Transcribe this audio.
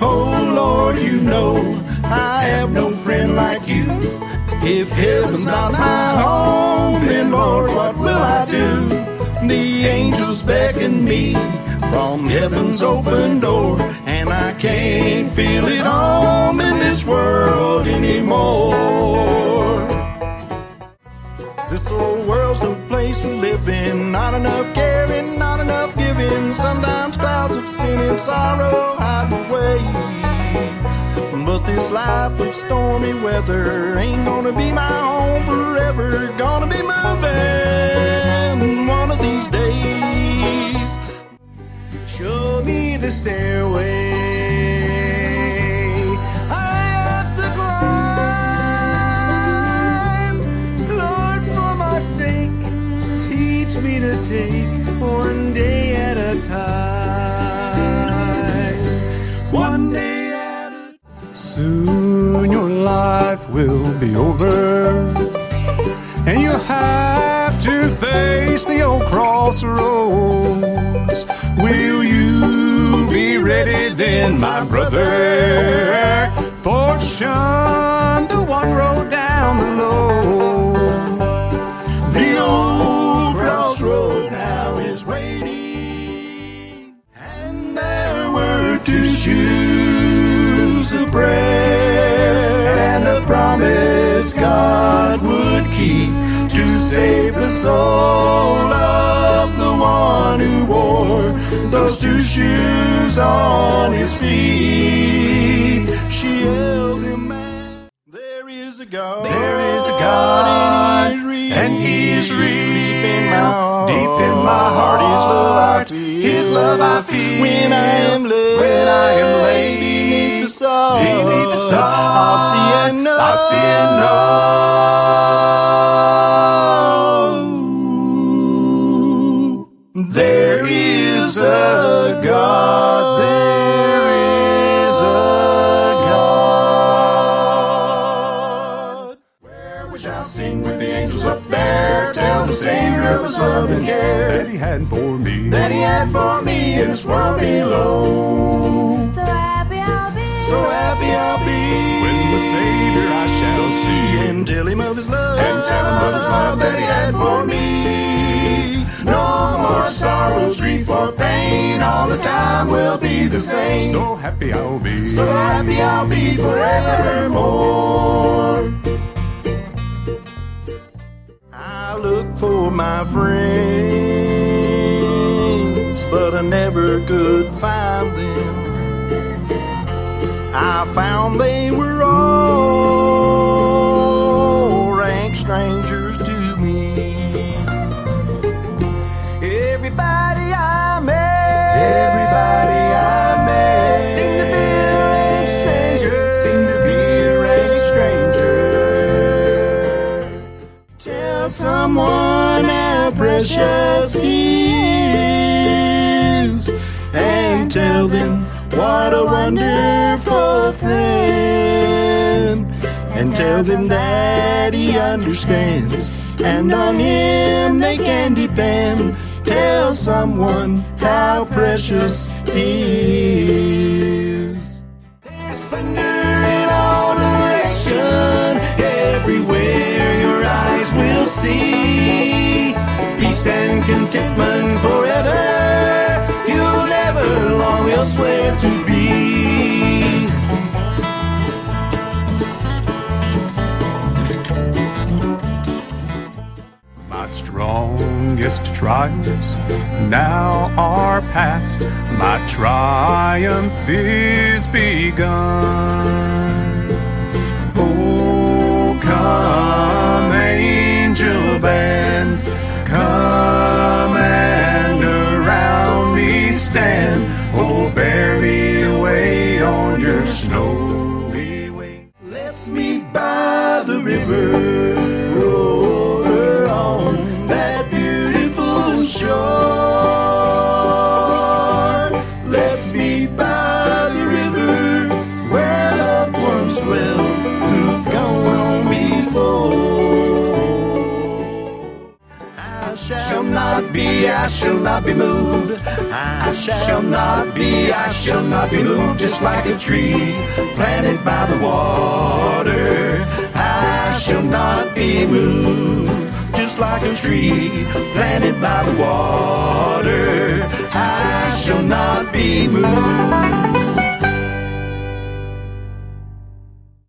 Oh Lord, you know I have no friend like you. If heaven's not my home, then Lord, what will I do? The angels beckon me from heaven's open door, and I can't feel it home in this world anymore. This old world's no place to live in. Not enough caring, not enough giving. Sometimes clouds of sin and sorrow this life of stormy weather ain't gonna be my home forever. Gonna be moving be over, and you'll have to face the old crossroads. Will you be ready then, my brother? Fortune, the one road down below. The old crossroad now is waiting, and there were two shoes of bread keep to save the soul of the one who wore those two shoes on his feet. She held him. and There is a God. There is a God, and He is real. Deep in my heart, Deep in my heart, His love I feel. His love I feel. When I am laid, When I am laid beneath the sun, beneath the sun, I'll see and know. I'll see and know. A God. There is a God. Where we shall sing with the angels up there, tell the Savior of His love and care That he had for me. that He had for me in this world below. Time will be the same. So happy I'll be. So happy I'll be forevermore. I look for my friends, but I never could find them. I found they someone how precious he is, and tell them what a wonderful friend. And tell them that he understands, and on him they can depend. Tell someone how precious he is. Elsewhere to be. My strongest trials now are past. My triumph is begun. I shall not be moved. I shall not be, I shall not be moved. Just like a tree planted by the water. I shall not be moved. Just like a tree planted by the water. I shall not be moved.